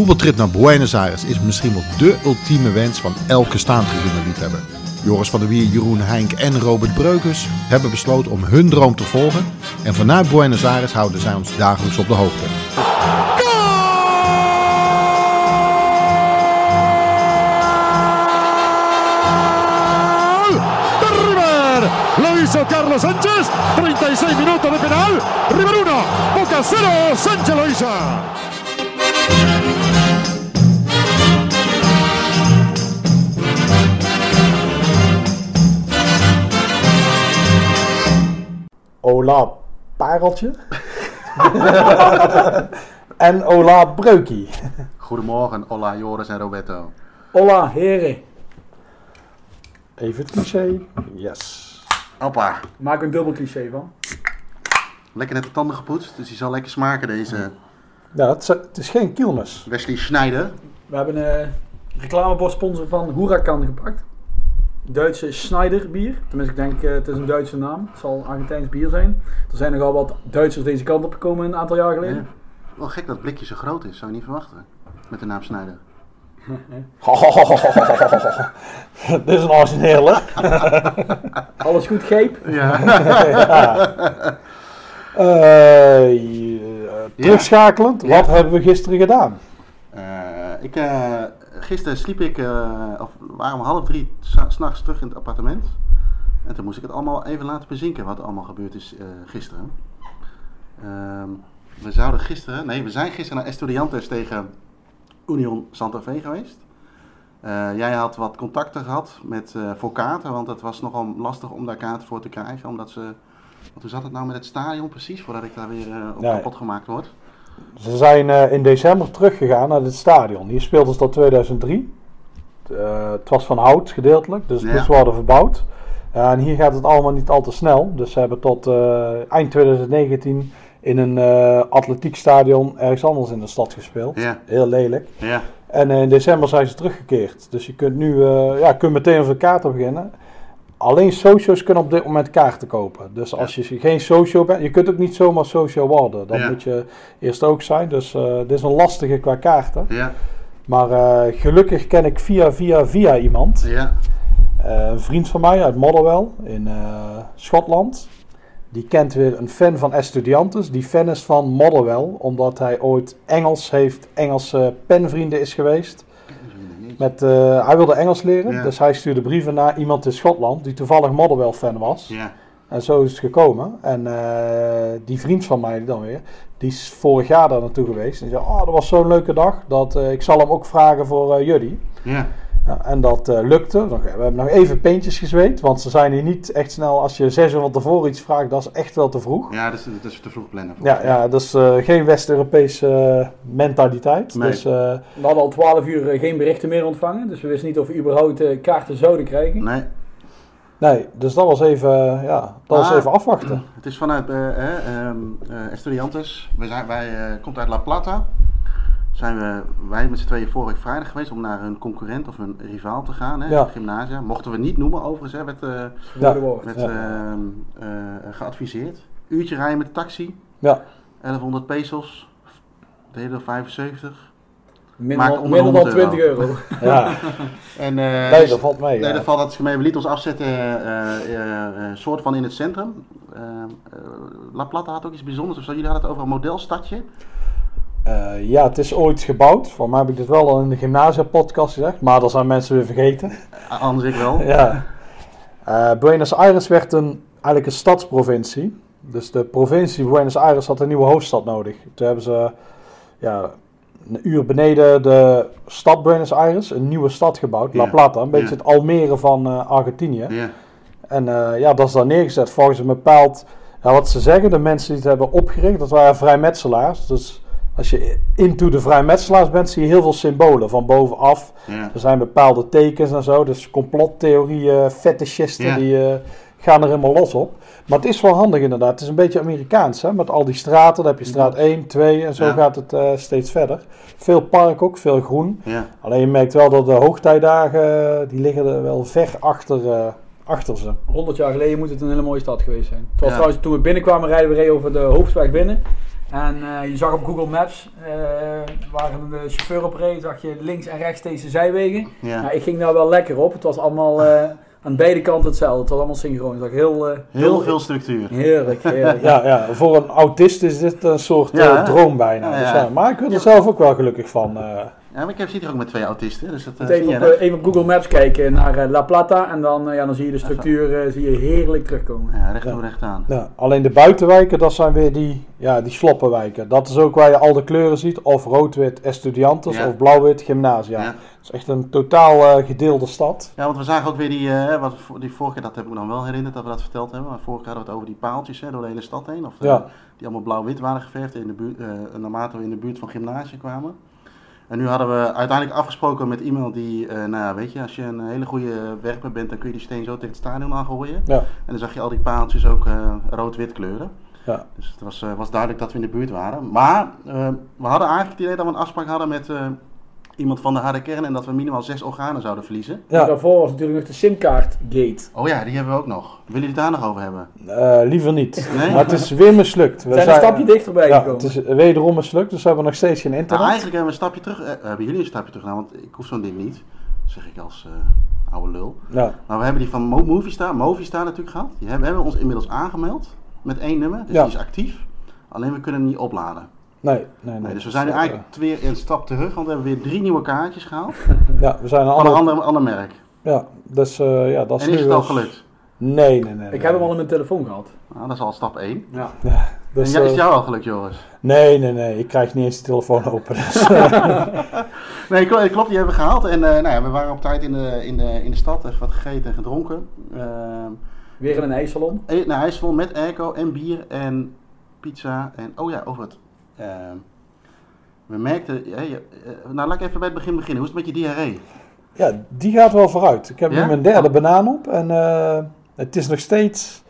voetbaltrip naar Buenos Aires is misschien wel de ultieme wens van elke staantribune-liefhebber. Joris van der Wier, Jeroen Heink en Robert Breukers hebben besloten om hun droom te volgen. En vanuit Buenos Aires houden zij ons dagelijks op de hoogte. Hizo Carlos Sánchez. 36 minutos de penal. River 1. Boca 0. Sánchez lo. Ola Pareltje. en Ola Breukie. Goedemorgen, Ola, Joris en Roberto. Hola, heren. Even het cliché. Yes. Hoppa. Maak een dubbel cliché van. Lekker net de tanden gepoetst, dus die zal lekker smaken deze Ja, het is, het is geen kielmes. Wesley Schneider. We hebben een uh, reclamebordsponsor van Huracan gepakt. Duitse Schneider bier. Tenminste, ik denk uh, het is een Duitse naam. Het zal Argentijns bier zijn. Er zijn nogal wat Duitsers deze kant op gekomen een aantal jaar geleden. Ja. Wel gek dat het blikje zo groot is, zou je niet verwachten. Met de naam Schneider. Dit is een originele. Alles goed, Geep? Ja. ja. Uh, terugschakelend, wat hebben we gisteren gedaan? Eh, ik, eh, gisteren sliep ik, eh, of waren om half drie s- s'nachts terug in het appartement. En toen moest ik het allemaal even laten bezinken wat er allemaal gebeurd is eh, gisteren. Ehm, we zouden gisteren, nee, we zijn gisteren naar Estudiantes tegen Union Santa Fe geweest. Jij had wat contacten gehad met voor kaarten, want het was nogal lastig om daar kaarten voor te krijgen. Omdat ze, want hoe zat het nou met het stadion precies, voordat ik daar weer op Nee. kapot gemaakt word? Ze zijn eh, in december teruggegaan naar dit stadion. Hier speelden ze tot 2003. Eh, het was van hout gedeeltelijk, dus Ja. moest worden verbouwd. Ja, en hier gaat het allemaal niet al te snel. Dus ze hebben tot eh, eind 2019 in een eh atletiekstadion ergens anders in de stad gespeeld. Ja. Heel lelijk. Ja, En eh, in december zijn ze teruggekeerd. Dus je kunt nu eh, ja, kunt meteen over de kaarten beginnen. Alleen socio's kunnen op dit moment kaarten kopen. Dus als je geen socio bent, je kunt ook niet zomaar socio worden. Dan Ja. moet je eerst ook zijn. Dus eh dit is een lastige qua kaarten. ja, Maar eh, gelukkig ken ik via via via iemand. ja. Eh, een vriend van mij uit Motherwell in Schotland. Die kent weer een fan van Estudiantes. Die fan is van Motherwell. Omdat hij ooit Engels heeft, Engelse penvrienden is geweest. Met, eh, hij wilde Engels leren, Ja. dus hij stuurde brieven naar iemand in Schotland die toevallig Motherwell fan was. Ja, En zo is het gekomen. En eh, die vriend van mij dan weer, die is vorig jaar daar naartoe geweest. En die zei, oh, dat was zo'n leuke dag, dat eh, ik zal hem ook vragen voor jullie. ja, Ja, en dat eh, lukte. We hebben nog even peentjes gezweet, want ze zijn hier niet echt snel. Als je zes uur van tevoren iets vraagt, dat is echt wel te vroeg. ja, dat is, dat is te vroeg plannen. Ja, ja dat is eh, geen West-Europese eh, mentaliteit. Nee. Dus eh, We hadden al 12 uur geen berichten meer ontvangen. Dus we wisten niet of we überhaupt eh, kaarten zouden krijgen. Nee, nee, dus dat was even, ja, dat was even afwachten. het is vanuit eh, eh, ehm, eh, Estudiantes. Wij, zijn, wij eh, komt uit La Plata. Zijn we, wij met z'n tweeën vorige week vrijdag geweest om naar hun concurrent of hun rivaal te gaan. Hè, Ja. Gymnasia. Mochten we niet noemen overigens, hè, werd, eh, werd Ja. ehm, eh, geadviseerd. Uurtje rijden met de taxi, Ja, 1100 pesos. Deden er 75. Minder, dan- onder de minder dan 100 20 euro. ja. En, eh, nee, dat valt mee. Nee, ja. dat valt dat ze mee. We lieten ons afzetten, eh, eh, eh, soort van in het centrum. Eh, eh, La Plata had ook iets bijzonders of zo. Jullie hadden het over een modelstadje. Eh, ja, het is ooit gebouwd. Voor mij heb ik dit wel al in de gymnasia-podcast gezegd, maar dat zijn mensen weer vergeten. Anders ik wel. Ja. Eh, Buenos Aires werd een, eigenlijk een stadsprovincie. Dus de provincie Buenos Aires had een nieuwe hoofdstad nodig. Toen hebben ze ja, een uur beneden de stad Buenos Aires een nieuwe stad gebouwd, La. Plata. Een beetje het Almere van eh, Argentinië. En ja, dat is daar neergezet volgens een bepaald... Ja, wat ze zeggen, de mensen die het hebben opgericht, dat waren vrijmetselaars. Dus als je into de vrijmetselaars bent, zie je heel veel symbolen van bovenaf. ja. Er zijn bepaalde tekens en zo. Dus complottheorieën, fetischisten, Ja. die eh, gaan er helemaal los op. Maar het is wel handig inderdaad. Het is een beetje Amerikaans, hè? Met al die straten. Dan heb je straat 1, 2 en zo Ja. gaat het eh, steeds verder. Veel park ook, veel groen. ja. Alleen je merkt wel dat de hoogtijdagen, eh, die liggen er wel ver achter, eh, achter ze. 100 jaar geleden moet het een hele mooie stad geweest zijn. Het was Ja. trouwens, toen we binnenkwamen rijden we reden over de hoofdweg binnen. En eh, je zag op Google Maps, eh, waar de chauffeur op reed, zag je links en rechts deze zijwegen. Ja. Ja, ik ging daar wel lekker op. Het was allemaal eh, aan beide kanten hetzelfde. Het was allemaal synchroon. Het zag heel, eh, Heel veel structuur. Heerlijk, heerlijk. Ja, ja, voor een autist is dit een soort Ja, eh, droom bijna. Ja, Dus, maar ik word er zelf ook wel gelukkig van. Ja, maar ik heb, zit hier ook met twee autisten, dus dat eh, zie even, op, eh, even op Google Maps kijken naar eh, La Plata en dan, ja, dan zie je de structuur zie je heerlijk terugkomen. Ja, recht Ja. recht aan. Ja, alleen de buitenwijken, dat zijn weer die, ja, die sloppenwijken. Dat is ook waar je al de kleuren ziet. Of rood-wit Estudiantes Ja. of blauw-wit Gymnasia. Ja. Het is echt een totaal eh, gedeelde stad. Ja, want we zagen ook weer die, wat, die vorige keer, dat heb ik me dan wel herinnerd dat we dat verteld hebben. Maar vorige keer hadden we het over die paaltjes hè, door de hele stad heen. Of, Ja. Die allemaal blauw-wit waren geverfd in de buurt, eh, naarmate we in de buurt van gymnasium kwamen. En nu hadden we uiteindelijk afgesproken met iemand die, eh, nou ja, weet je, als je een hele goede werkper bent, dan kun je die steen zo tegen het stadion aangooien. Ja. En dan zag je al die paaltjes ook eh, rood-wit kleuren. Ja. Dus het was, eh, was duidelijk dat we in de buurt waren. Maar we hadden eigenlijk het idee dat we een afspraak hadden met iemand van de harde kern en dat we minimaal zes organen zouden verliezen. Ja, Daarvoor was natuurlijk nog de simkaart gate. Oh ja, die hebben we ook nog. Willen jullie het daar nog over hebben? eh, liever niet. Nee? Maar het is weer mislukt. We zijn een stapje dichterbij Ja, gekomen. het is wederom mislukt, dus we hebben nog steeds geen Nou, internet. eigenlijk hebben we een stapje terug. eh, hebben jullie een stapje terug gedaan, want ik hoef zo'n ding niet. Zeg ik als eh, oude lul. Ja, Maar we hebben die van Mo Movistar, Movistar natuurlijk gehad. Die hebben, hebben we ons inmiddels aangemeld met één nummer. Dus Ja. die is actief. Alleen we kunnen hem niet opladen. Nee, nee, nee. Nee, dus we zijn nu eigenlijk weer een stap terug, want we hebben weer drie nieuwe kaartjes gehaald. Ja, we zijn een Van een ander... ander, ander merk. Ja, dus eh, ja, dat is En is het al gelukt? Nee, nee, nee. Ik heb hem al in mijn telefoon gehad. Nou, dat is al stap 1. Ja. Dus, en is eh, het jou al gelukt, Joris? Nee, nee, nee. Ik krijg niet eens de telefoon open. Dus, Nee, klopt, klopt die hebben we gehaald. En eh, nou ja, we waren op tijd in de, in, de, in de stad, even wat gegeten en gedronken. Ehm Weer in een ijssalon. E- naar IJssel met airco en bier en pizza. En oh ja, over het. Ehm, we merkten. eh, nou, laat ik even bij het begin beginnen. Hoe is het met je diarree? ja, die gaat wel vooruit. Ik heb Ja? nu mijn derde banaan op. En eh, het is nog steeds...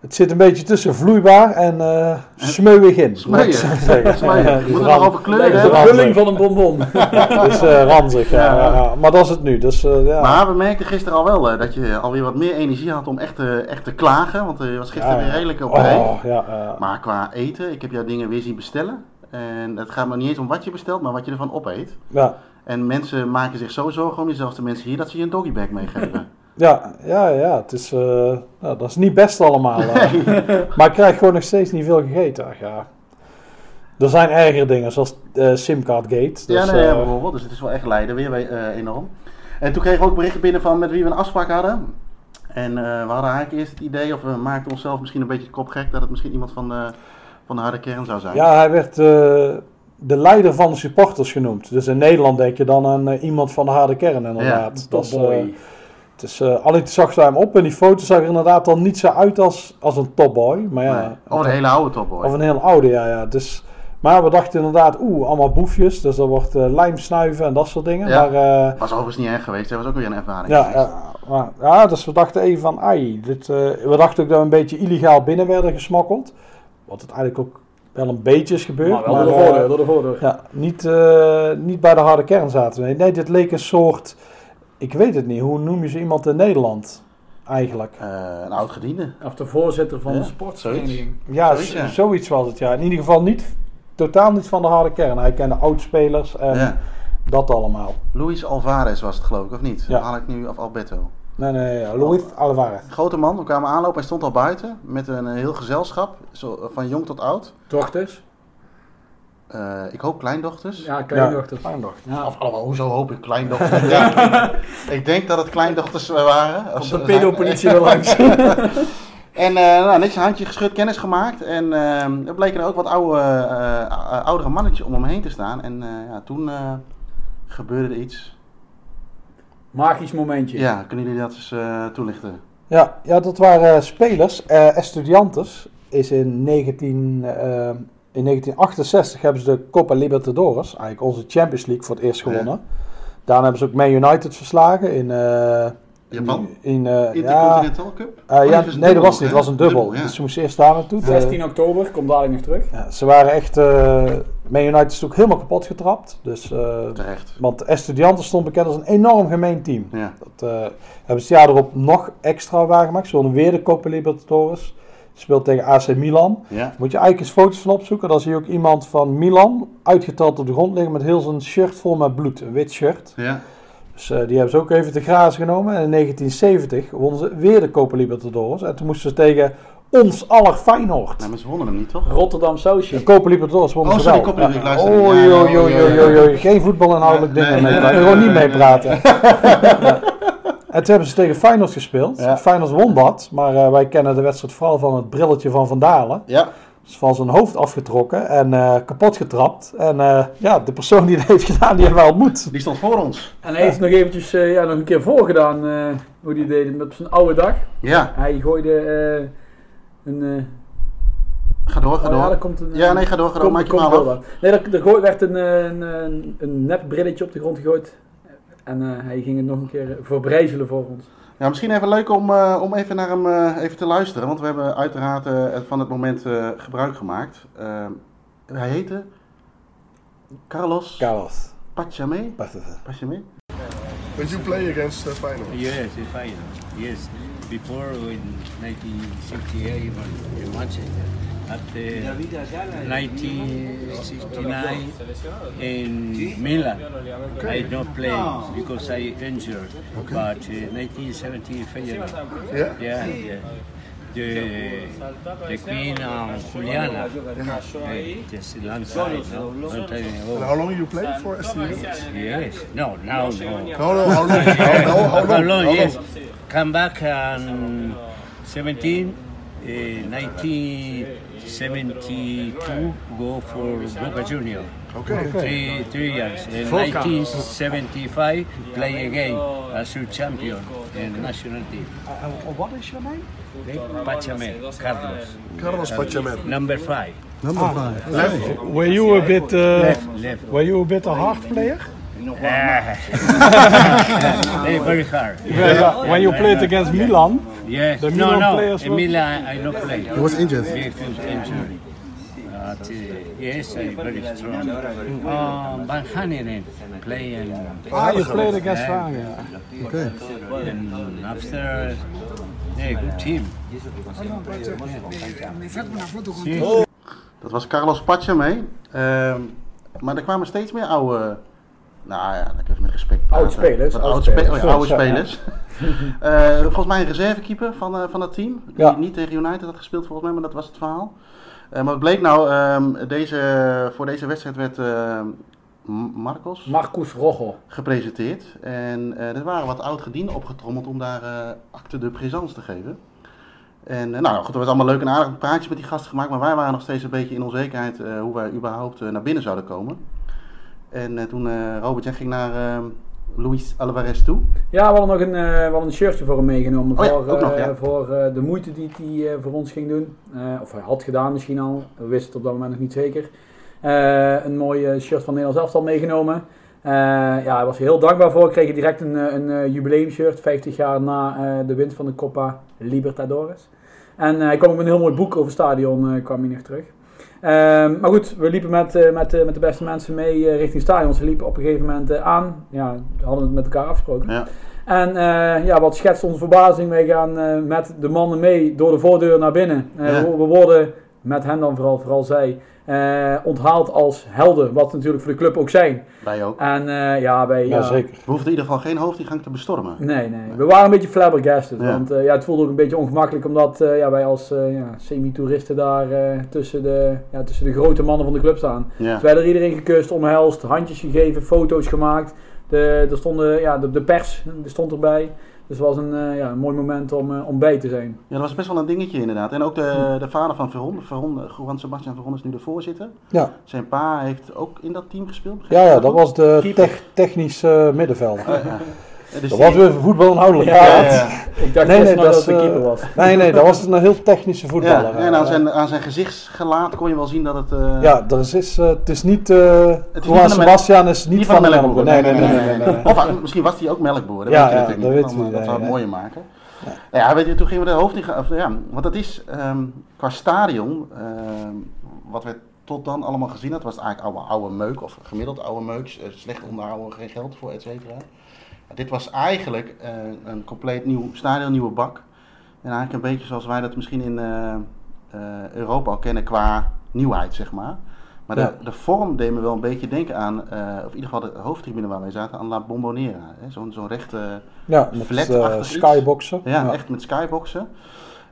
Het zit een beetje tussen vloeibaar en eh smeuig in. Smeuïg? nog over kleuren Lijkt de vulling van een bonbon. Het is eh, ranzig, ja, Ja. Maar dat is het nu. Dus, eh, ja. Maar we merkten gisteren al wel eh, dat je alweer wat meer energie had om echt, te- echt te klagen. Want je was gisteren weer redelijk op. Oh. Maar qua eten, ik heb jouw dingen weer zien bestellen. En het gaat me niet eens om wat je bestelt, maar wat je ervan opeet. ja. En mensen maken zich zo zorgen om jezelf, de mensen hier, dat ze je een doggybag meegeven. Ja, ja, ja, het is, eh, nou, dat is niet best allemaal. eh. Maar ik krijg gewoon nog steeds niet veel gegeten. Ja. Er zijn erger dingen, zoals eh Simcard Gate. Dus, ja, nee, ja, bijvoorbeeld. Dus het is wel echt lijden weer enorm. En toen kregen we ook berichten binnen van met wie we een afspraak hadden. En we hadden eigenlijk eerst het idee, of we maakten onszelf misschien een beetje de kop gek, dat het misschien iemand van de, van de harde kern zou zijn. ja, hij werd de leider van de supporters genoemd. Dus in Nederland denk je dan aan iemand van de harde kern inderdaad. Dat is, is, eh, alleen toen zag ze hem op en die foto zag er inderdaad al niet zo uit als, als een topboy. Maar ja, Nee. Of een hele oude topboy. Of een heel oude, ja. ja. Dus, maar we dachten inderdaad, oeh, allemaal boefjes. Dus dat wordt eh lijm snuiven en dat soort dingen. Ja. Maar eh, Was overigens niet erg geweest, dat was ook weer een ervaring. ja, ja, maar, ja, dus we dachten even van, ai, dit, eh, we dachten ook dat we een beetje illegaal binnen werden gesmokkeld. Wat het eigenlijk ook wel een beetje is gebeurd. Maar wel maar, door de voordeur, door de voordeur. ja, niet, eh, niet bij de harde kern zaten we. Nee, dit leek een soort, ik weet het niet, hoe noem je zo iemand in Nederland eigenlijk? Eh, een oud gediende. Of de voorzitter van Ja, de sportvereniging. Ja, Zoiets, z- ja. zoiets was het, ja. In ieder geval niet, totaal niet van de harde kern. Hij kende oudspelers en Ja. dat allemaal. Luis Alvarez was het geloof ik, of niet? Ja. Of haal ik nu, of Alberto. Nee, nee, ja. Luis Alvarez. Grote man, we kwamen aanlopen, hij stond al buiten met een eh, heel gezelschap, zo, van jong tot oud. Dochters. Eh, ik hoop kleindochters. Ja, kleindochters. kleindochter. Ja. Of allemaal, hoezo hoop ik kleindochters? ja. Ik denk dat het kleindochters eh, waren. Of de pedopolitie weer langs. En eh nou, netjes een handje geschud, kennis gemaakt. En eh, er bleken er ook wat oude, oudere mannetjes om hem heen te staan. En eh, ja, toen eh, gebeurde er iets. Magisch momentje. Ja, kunnen jullie dat eens eh, toelichten? Ja, ja, dat waren eh, spelers. eh Estudiantes is in, 19, eh, in 1968 hebben ze de Copa Libertadores, eigenlijk onze Champions League, voor het eerst Ja. gewonnen. Daarna hebben ze ook Man United verslagen in... eh, Japan? In, eh, ja, Intercontinental Cup? eh, Oh, ja, een nee, dat was niet. Het was een dubbel. Dubbel, ja. Dus ze moesten eerst daar naartoe. De- 16 oktober, komt dadelijk nog terug. ja, ze waren echt... eh Man United is ook helemaal kapot getrapt. Dus, eh, Terecht. want Estudiantes stond bekend als een enorm gemeen team. Ja. Dat eh, hebben ze het jaar erop nog extra waargemaakt. Ze wonnen weer de Copa Libertadores. Speelt tegen AC Milan. Ja. Moet je eigenlijk eens foto's van opzoeken. Dan zie je ook iemand van Milan uitgeteld op de grond liggen met heel zijn shirt vol met bloed. Een wit shirt. Ja. Dus eh, die hebben ze ook even te grazen genomen. En in 1970 wonnen ze weer de Copa Libertadores. En toen moesten ze tegen ons aller Feyenoord. Nou, maar ze wonnen hem niet, toch? Rotterdam Sausje. De Copa Libertadores wonnen Oh, ze wel. Copa Libertadores, Ja. oei, ja. oei. Geen voetbalinhoudelijk dingen nee, mee nee, praten. nee, Gewoon niet nee, meepraten. Ja. En toen hebben ze tegen Feyenoord gespeeld. Ja. Feyenoord won dat. Maar eh, wij kennen de wedstrijd vooral van het brilletje van Van Dalen. Ja. is van zijn hoofd afgetrokken en eh, kapot getrapt. En eh, ja, de persoon die dat heeft gedaan, die hebben we ontmoet. Die stond voor ons. En hij heeft nog eventjes eh, ja, nog een keer voorgedaan eh, hoe hij deed het op zijn oude dag. Ja. Hij gooide eh, een... eh, Ga door, ga oh ja, door. daar komt een... Ja, nee, ga door, ga door. Kom- Maak je wel af. wat. Nee, er, er werd een, een, een, een nep brilletje op de grond gegooid. En eh, hij ging het nog een keer verbrijzelen voor ons. Ja, misschien even leuk om, eh, om even naar hem eh, even te luisteren. Want we hebben uiteraard eh, van het moment eh, gebruik gemaakt. Eh, hij heette Carlos Carlos. Pachamé. Pachamé? Did you play against uh, Feyenoord? Yes, in final. Yes, before in 1968 when in Manchester. After 1969 in Milan, I don't play because I injured. But uh, 1970 Feyenoord. Yeah? Yeah, yeah. The, the Queen um, Juliana. Yeah, just a long time, no? Long time ago. How long you played for SC Milan? Yes. No, now no. No, no, how long? How, how, how long? How long? Yes. Come back um, 17, uh, 1972, go for Boca Junior. Okay. Three, three years. In 1975, play again as a champion in national team. Uh, uh, what is your name? Okay? Pachame, Carlos. Carlos Pachamet. Number five. Number ah, five. Left. Were you a bit? Uh, Left, left. Were you a bit a hard player? Ah. very, very hard. when you played against Milan, Yes. The no, Milan no. players in were- Milan, I don't play. He was injured. Very few injury. But uh, yes, I'm very strong. Um, Van Hanenen play and, ah, you played against Yeah. Wagen. Okay. and after yeah, good team. Sí. Dat was Carlos Pachamé. Ehm maar er kwamen steeds meer oude... Nou ja, ik even met respect praten. Oude spelers, Wat oude oude, spe- spelers. volgens mij een reservekeeper van, eh, van het team. Die Ja. niet tegen United had gespeeld volgens mij, maar dat was het verhaal. Eh, maar wat bleek nou, ehm, deze, voor deze wedstrijd werd ehm, Marcos Marcus Rojo. gepresenteerd. En eh, er waren wat oud-gedienden opgetrommeld om daar acte de présence te geven. En nou goed, er was allemaal leuk en aardig praatjes met die gasten gemaakt, maar wij waren nog steeds een beetje in onzekerheid hoe wij überhaupt naar binnen zouden komen. En eh, toen eh Robert jij ging naar eh, Luis Alvarez toe. Ja, we hadden nog een, eh, we hadden een shirtje voor hem meegenomen. Oh voor ook nog, ja. voor de moeite die hij voor ons ging doen. Of hij had gedaan misschien al. We wisten het op dat moment nog niet zeker. Een mooi shirt van Nederlands elftal meegenomen. Eh, ja, hij was heel dankbaar voor. We kregen direct een, een eh, jubileumshirt. 50 jaar na de winst van de Copa Libertadores. En eh, hij kwam ook met een heel mooi boek over het stadion kwam hij nog terug. Ehm, maar goed, we liepen met, eh, met, eh, met de beste mensen mee eh, richting stadion. Ze liepen op een gegeven moment aan. Ja, we hadden het met elkaar afgesproken. Ja. En ja, wat schetst onze verbazing? Wij gaan met de mannen mee door de voordeur naar binnen. Ja. we, we worden, met hen dan vooral, vooral zij, eh, onthaald als helden. Wat natuurlijk voor de club ook zijn. Wij ook. En eh, ja, wij... Ja, zeker. We hoefden in ieder geval geen hoofdingang te bestormen. Nee, nee. We waren een beetje flabbergasted. Ja. Want eh, ja, het voelde ook een beetje ongemakkelijk. Omdat eh, ja, wij als eh, ja, semi-toeristen daar eh, tussen, de, ja, tussen de grote mannen van de club staan. Ja. Dus wij hadden iedereen gekust, omhelst, handjes gegeven, foto's gemaakt. De, er stonden, ja, de, de pers die stond erbij. Dus het was een, eh, ja, een mooi moment om, eh, om bij te zijn. Ja, dat was best wel een dingetje inderdaad. En ook de, de vader van Veron, Veron Juan Sebastian Veron is nu de voorzitter. Ja. Zijn pa heeft ook in dat team gespeeld. Ja, ja, dat was de tech- technische middenvelder. Ja, dus Dat was weer voetbalinhoudelijk. Ja, Ja. Ik dacht Nee, eerst nee, nog dat het de eh, keeper was. Nee, nee, dat was een heel technische voetballer. Ja, en aan Eh, zijn, aan zijn gezichtsgelaat kon je wel zien dat het... eh, Ja, er is, eh, het is niet. eh Juan van Sebastian is niet, niet van, de melkboer. Nee, nee, nee. nee, nee, nee. Of ah, misschien was hij ook melkboer. Dat Ja, weet je ja, natuurlijk dat weet je, Dat zou het ja. mooier maken. Ja. ja, weet je, toen gingen we de hoofd of, ja, want dat is ehm, qua stadion, ehm, wat we tot dan allemaal gezien hadden, was het eigenlijk oude, oude meuk, of gemiddeld oude meuk, eh, slecht onderhouden, geen geld voor, et cetera. Dit was eigenlijk eh, een compleet nieuw stadion, nieuwe bak. En eigenlijk een beetje zoals wij dat misschien in, eh, eh, Europa al kennen qua nieuwheid, zeg maar. Maar Ja. de, de vorm deed me wel een beetje denken aan, of in ieder geval de hoofdtribune waar wij zaten, aan La Bombonera. Zo'n zo'n rechte, Ja, met skyboxen. ja, echt met skyboxen.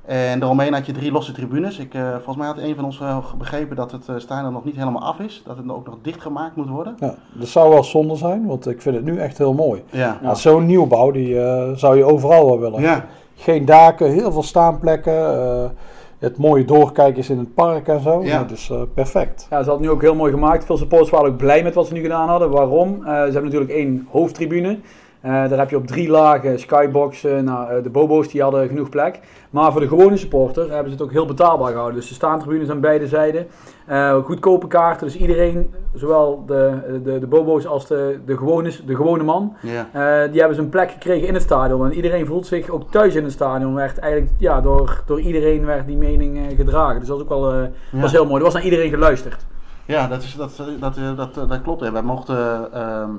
En daaromheen had je drie losse tribunes. Ik, eh, volgens mij had een van ons wel begrepen dat het eh, stadion nog niet helemaal af is. Dat het ook nog dichtgemaakt moet worden. Ja, dat zou wel zonde zijn, want ik vind het nu echt heel mooi. Ja, Ja. Zo'n nieuwbouw, die eh, zou je overal wel willen. ja. Geen daken, heel veel staanplekken. eh, het mooie doorkijken is in het park en zo. Ja. Dus eh, perfect. Ja, ze hadden het nu ook heel mooi gemaakt. Veel supporters waren ook blij met wat ze nu gedaan hadden. Waarom? Eh, ze hebben natuurlijk één hoofdtribune. Eh, daar heb je op drie lagen skyboxen. Nou, eh, de bobo's die hadden genoeg plek. Maar voor de gewone supporter hebben ze het ook heel betaalbaar gehouden. Dus de staantribunes aan beide zijden. Eh, goedkope kaarten. Dus iedereen, zowel de, de, de bobo's als de, de, gewone, de gewone man, ja. die hebben zijn plek gekregen in het stadion. En iedereen voelt zich ook thuis in het stadion. Werd eigenlijk, ja, door, door iedereen werd die mening gedragen. Dus dat was ook wel Ja. was heel mooi. Er was naar iedereen geluisterd. Ja, dat, is, dat, dat, dat, dat, klopt. Wij mochten, ehm,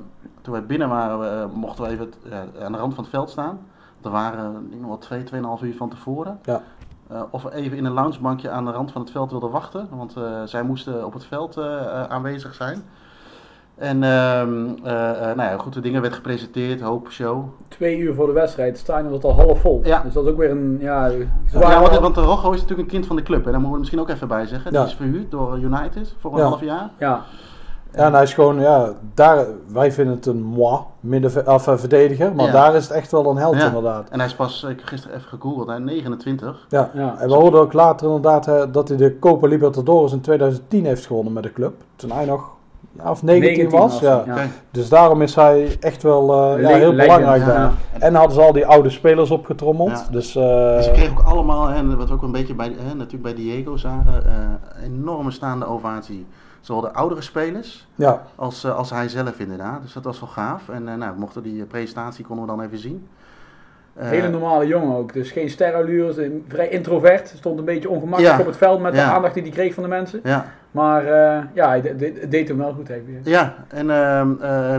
toen wij binnen waren, eh, mochten we even ja, aan de rand van het veld staan. Er waren ik denk nog wel twee, tweeënhalf uur van tevoren. Ja. Eh, of we even in een loungebankje aan de rand van het veld wilden wachten. Want eh, zij moesten op het veld eh, eh, aanwezig zijn. En ehm, eh, eh, nou ja, goed, de dingen werd gepresenteerd, hoop show. Twee uur voor de wedstrijd. Het stadion was al half vol. Ja. Dus dat is ook weer een. Ja, ze Ja, want, want de Rocco is natuurlijk een kind van de club. En daar moeten we misschien ook even bij zeggen. Die Ja. is verhuurd door United voor een Ja. half jaar. ja. Ja, en hij is gewoon, ja, daar, wij vinden het een moi, midden, of, eh, verdediger. Maar Ja. daar is het echt wel een held Ja. inderdaad. En hij is pas, ik heb gisteren even gegoogeld, hij is 29. Ja. Ja. En we hoorden ook later inderdaad eh, dat hij de Copa Libertadores in 2010 heeft gewonnen met de club. Toen hij nog ja, of 19, 19 was. was ja. Dus daarom is hij echt wel eh, heel belangrijk ja. daar. En hadden ze al die oude spelers opgetrommeld. Ja. Dus eh, En ze kregen ook allemaal, hè, wat we ook een beetje bij, hè, natuurlijk bij Diego zagen, eh, enorme staande ovatie. Zowel de oudere spelers ja, als, eh, als hij zelf inderdaad. Dus dat was wel gaaf. En eh, nou, mochten die eh, presentatie konden we dan even zien. Hele normale jongen ook. Dus geen sterrenallures. Vrij introvert. Stond een beetje ongemakkelijk Ja. op het veld met de aandacht die hij kreeg van de mensen. Ja, Maar eh, ja, de- de- deed hem wel goed ja, en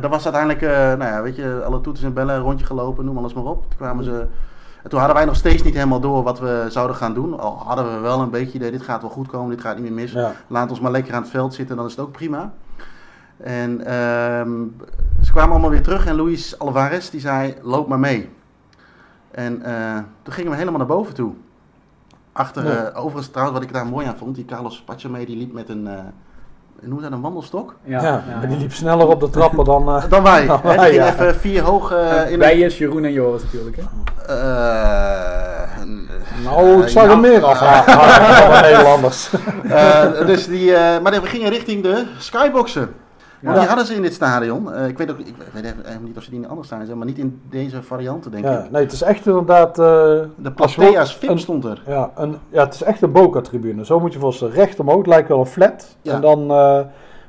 daar was uiteindelijk, nou ja, weet je, alle toeters en bellen, rondje gelopen, noem alles maar op. Toen kwamen ze... En toen hadden wij nog steeds niet helemaal door wat we zouden gaan doen. Al hadden we wel een beetje idee, dit gaat wel goed komen, dit gaat niet meer mis. ja. Laat ons maar lekker aan het veld zitten, dan is het ook prima. En ehm, ze kwamen allemaal weer terug en Luis Alvarez die zei, loop maar mee. En eh, toen gingen we helemaal naar boven toe. Achter, Ja. eh, overigens trouwens, wat ik daar mooi aan vond, die Carlos Pachamé die liep met een, eh noem dat, een wandelstok? Ja, maar die liep sneller op de trappen dan... eh, Dan wij. Dan hè, die wij, ging ja. even vier hoog eh, in Wij is Jeroen en Joris natuurlijk. Hè? Eh, nou, ik zag ja, er meer af van de Nederlanders. Eh, dus die, eh, maar we gingen richting de skyboxen. Want Ja. die hadden ze in dit stadion. Eh, ik weet ook ik weet even niet of ze die in andere stadion zijn, maar niet in deze varianten, denk Ja, ik. nee, het is echt inderdaad... eh, De Platea's VIP een- stond er. Ja, een, ja, het is echt een Boca-tribune. Zo moet je voorstellen. Recht omhoog, het lijkt wel een flat. Ja. En dan, eh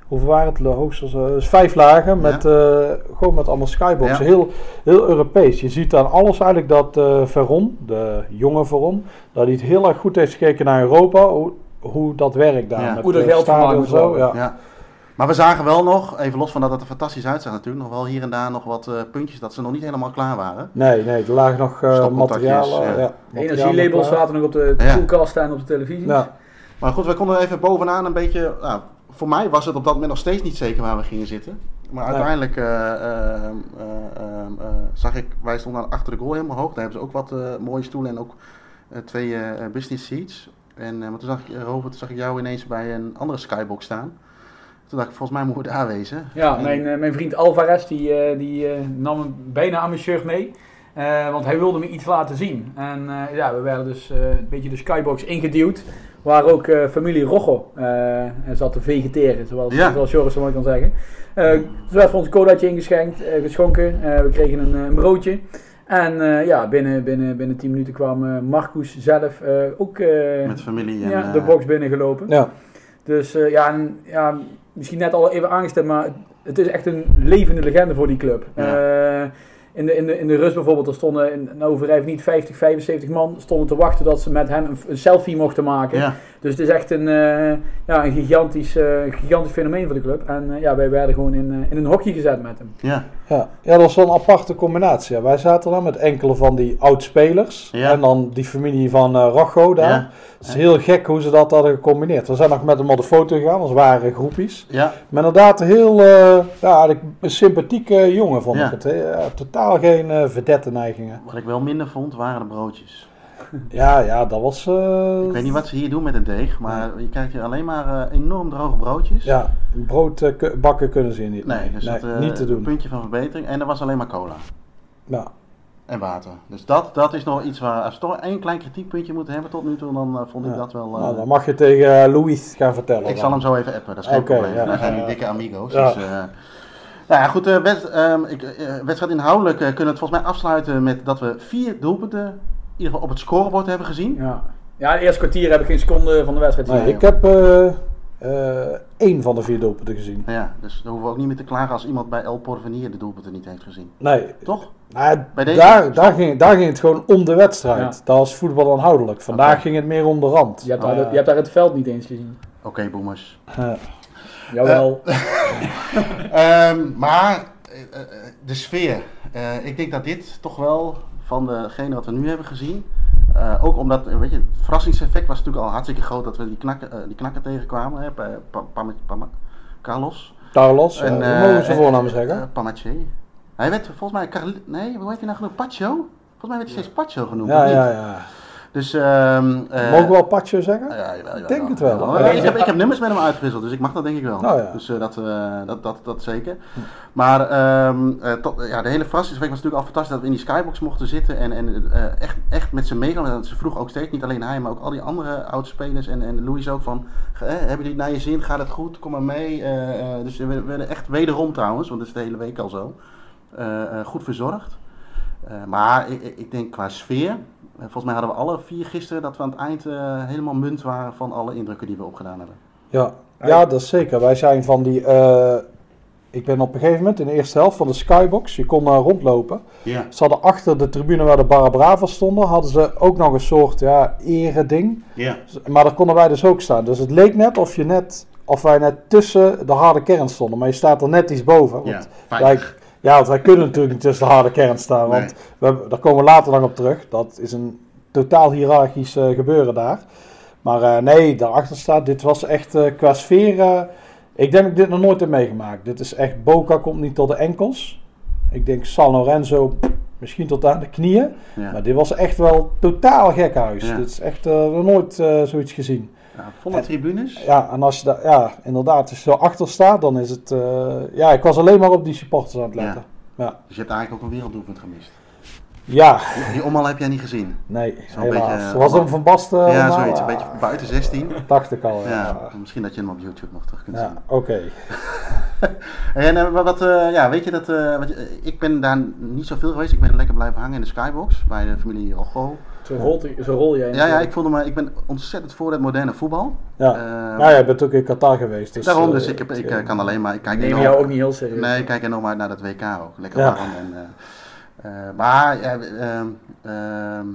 hoeveel waren het? De hoogste is vijf lagen. Met, eh, gewoon met allemaal skyboxen. Ja. Heel, heel Europees. Je ziet aan alles eigenlijk dat eh Veron, de jonge Veron, dat hij het heel erg goed heeft gekeken naar Europa. Hoe, hoe dat werkt daar. Ja. Met Hoe er de geld gemaakt zo. moet Ja. Maar we zagen wel nog, even los van dat het er fantastisch uitzag natuurlijk, nog wel hier en daar nog wat eh, puntjes dat ze nog niet helemaal klaar waren. Nee, nee, er lagen nog eh Stopcontactjes, materialen. ja. Ja. Energielabels zaten nog op de Ja. koelkast en op de televisie. Ja. Maar goed, we konden even bovenaan een beetje. Nou, voor mij was het op dat moment nog steeds niet zeker waar we gingen zitten. Maar uiteindelijk eh, eh, eh, eh, eh, zag ik, wij stonden achter de goal helemaal hoog. Daar hebben ze ook wat eh, mooie stoelen en ook eh, twee eh, business seats. En eh, maar toen zag ik, Robert, toen zag ik jou ineens bij een andere skybox staan. Toen dacht ik, volgens mij moeten we daar wezen. Ja, En- mijn, eh, mijn vriend Alvarez die, eh, die eh, nam hem bijna aan mijn shirt mee. Eh, want hij wilde me iets laten zien. En eh, ja, we werden dus eh, een beetje de skybox ingeduwd. Waar ook eh, familie Rojo eh, zat te vegeteren, zoals, Ja. zoals Joris zo mooi kan zeggen. Eh dus werd voor ons een colaatje ingeschenkt, geschonken. Eh, we kregen een, eh, een broodje. En eh, ja, binnen, binnen, binnen 10 minuten kwam Marcus zelf eh, ook eh, Met familie en... ja, eh, de box binnengelopen. Ja. Dus eh, ja, en, ja, misschien net al even aangestemd, maar het, is echt een levende legende voor die club. Ja. Eh, in, de, in, de, in de rust bijvoorbeeld, er stonden, in, nou overdrijf niet, 50, 75 man stonden te wachten dat ze met hem een, een selfie mochten maken. Ja, Dus het is echt een, eh, ja, een gigantisch, eh, gigantisch fenomeen voor de club. En ja, wij werden gewoon in, in een hokje gezet met hem. ja. Ja, ja, dat was wel een aparte combinatie. Wij zaten dan met enkele van die oud-spelers. Ja. En dan die familie van Rocho daar. Ja. Het is heel gek hoe ze dat hadden gecombineerd. We zijn nog met hem op de foto gegaan, want we waren groepjes. Ja, Maar inderdaad een heel, eh, ja, een sympathieke jongen vond Ja. ik het. Ja, totaal geen eh verdette neigingen. wat ik wel minder vond waren de broodjes. Ja, ja, dat was... eh, Ik weet niet wat ze hier doen met het deeg, maar je krijgt hier alleen maar eh, enorm droge broodjes. Ja, brood eh, kunnen ze hier niet. Nee, dus dat, eh, niet te Een doen. puntje van verbetering. En er was alleen maar cola. Ja. En water. Dus dat, dat is nog iets waar, als we toch één klein kritiekpuntje moeten hebben tot nu toe, dan vond ik Ja. dat wel... Nou, dan mag je tegen eh, Louis gaan vertellen. ik zal dan. hem zo even appen, dat is geen Oké, probleem. ja. Daar zijn die dikke amigo's. Ja. Dus, nou ja, goed, eh wed, ehm, ik, eh, wedstrijd inhoudelijk kunnen we het volgens mij afsluiten met dat we vier doelpunten ieder geval op het scorebord hebben gezien. Ja. ja, de eerste kwartier heb ik geen seconde van de wedstrijd Nee, gezien. ik heb eh, eh, één van de vier doelpunten gezien. Ja, dus daar hoeven we ook niet meer te klagen als iemand bij El Porvenir de doelpunten niet heeft gezien. Nee, Toch? nou, Bij deze? daar, daar, ging, daar ging het gewoon om de wedstrijd. Ja. Dat was voetbal aanhoudelijk. Vandaag ging het meer om de rand. Je hebt, daar, je hebt daar het veld niet eens gezien. Oké, boemers. eh, Jawel. Ehm, maar eh, eh, de sfeer. Eh, ik denk dat dit toch wel van degene wat we nu hebben gezien. eh, ook omdat, eh, weet je, het verrassingseffect was natuurlijk al hartstikke groot dat we die knakken, eh, die knakken tegenkwamen. Hè, Pa- Carlos. Carlos, En, mogen ze en- voornaam zeggen? Pamache. Hij werd volgens mij, Carli- nee, hoe heet hij nou genoemd? Pacho? Volgens mij werd hij steeds Pacho genoemd. ja, ja, ja. Dus, eh, Mogen we wel Pacho zeggen? ja, jawel, Ik denk het wel. Ik, heb, ik heb nummers met hem uitgewisseld, dus ik mag dat denk ik wel. Nou. Dus eh, dat, eh, dat, dat, dat zeker. Maar tot, ja, de hele verrassingsweek was natuurlijk al fantastisch dat we in die skybox mochten zitten. En, en echt, echt met ze meegaan. Ze vroeg ook steeds, niet alleen hij, maar ook al die andere oudspelers. En, en Louis ook van, hebben jullie naar je zin? Gaat het goed? Kom maar mee. Dus we werden echt wederom trouwens, want dat is de hele week al zo, goed verzorgd. Maar ik, ik- denk qua sfeer, volgens mij hadden we alle vier gisteren dat we aan het eind eh, helemaal munt waren van alle indrukken die we opgedaan hebben. Ja. ja, dat is zeker. Wij zijn van die... eh, ik ben op een gegeven moment in de eerste helft van de skybox, je kon daar rondlopen. Ja. Ze hadden achter de tribune waar de Barra Brava stonden, hadden ze ook nog een soort ja, ereding. Ja. Maar daar konden wij dus ook staan. Dus het leek net of, je net, of wij net tussen de harde kern stonden. Maar je staat er net iets boven. Want Ja, wij. Ja, want wij kunnen natuurlijk niet tussen de harde kern staan. Want Nee. we, hebben- daar komen we later nog op terug. Dat is een totaal hiërarchisch eh, gebeuren daar. Maar eh, nee, daarachter staat, dit was echt eh, qua sfeer... ik denk dat ik dit nog nooit heb meegemaakt. Dit is echt, Boca komt niet tot de enkels. Ik denk San Lorenzo misschien tot aan de knieën. Ja. Maar dit was echt wel totaal gek huis. Ja. Dit is echt nog nooit zoiets gezien. Ja, volle tribunes. Ja, en als je daar, ja, inderdaad, als je zo achter staat, dan is het, eh, ja, ik was alleen maar op die supporters aan het letten. Ja, Dus je hebt eigenlijk ook een werelddoelpunt gemist. ja. Die, omhaal heb jij niet gezien. nee, Zo'n beetje, was hem van Basten? ja, allemaal? zoiets. Een Ja, beetje buiten 16. Dacht ik al, Ja, ja. misschien dat je hem op YouTube nog terug kunt Ja, zien. oké. En eh, wat, eh, ja, weet je dat, wat ik ben daar niet zoveel geweest. Ik ben lekker blijven hangen in de skybox bij de familie Rogo. Zo, rolt, zo rol jij. Ja, ja, ik voelde me, ik ben ontzettend voor het moderne voetbal. Ja. Eh, ja, jij bent ook in Qatar geweest. Dus, daarom, eh, dus ik, heb, ik eh, kan alleen maar, ik kijk neem jou ook niet heel serieus. Nee, ik kijk enorm uit naar dat WK ook. Lekker Ja. warm. En, eh, eh, maar ehm, ehm,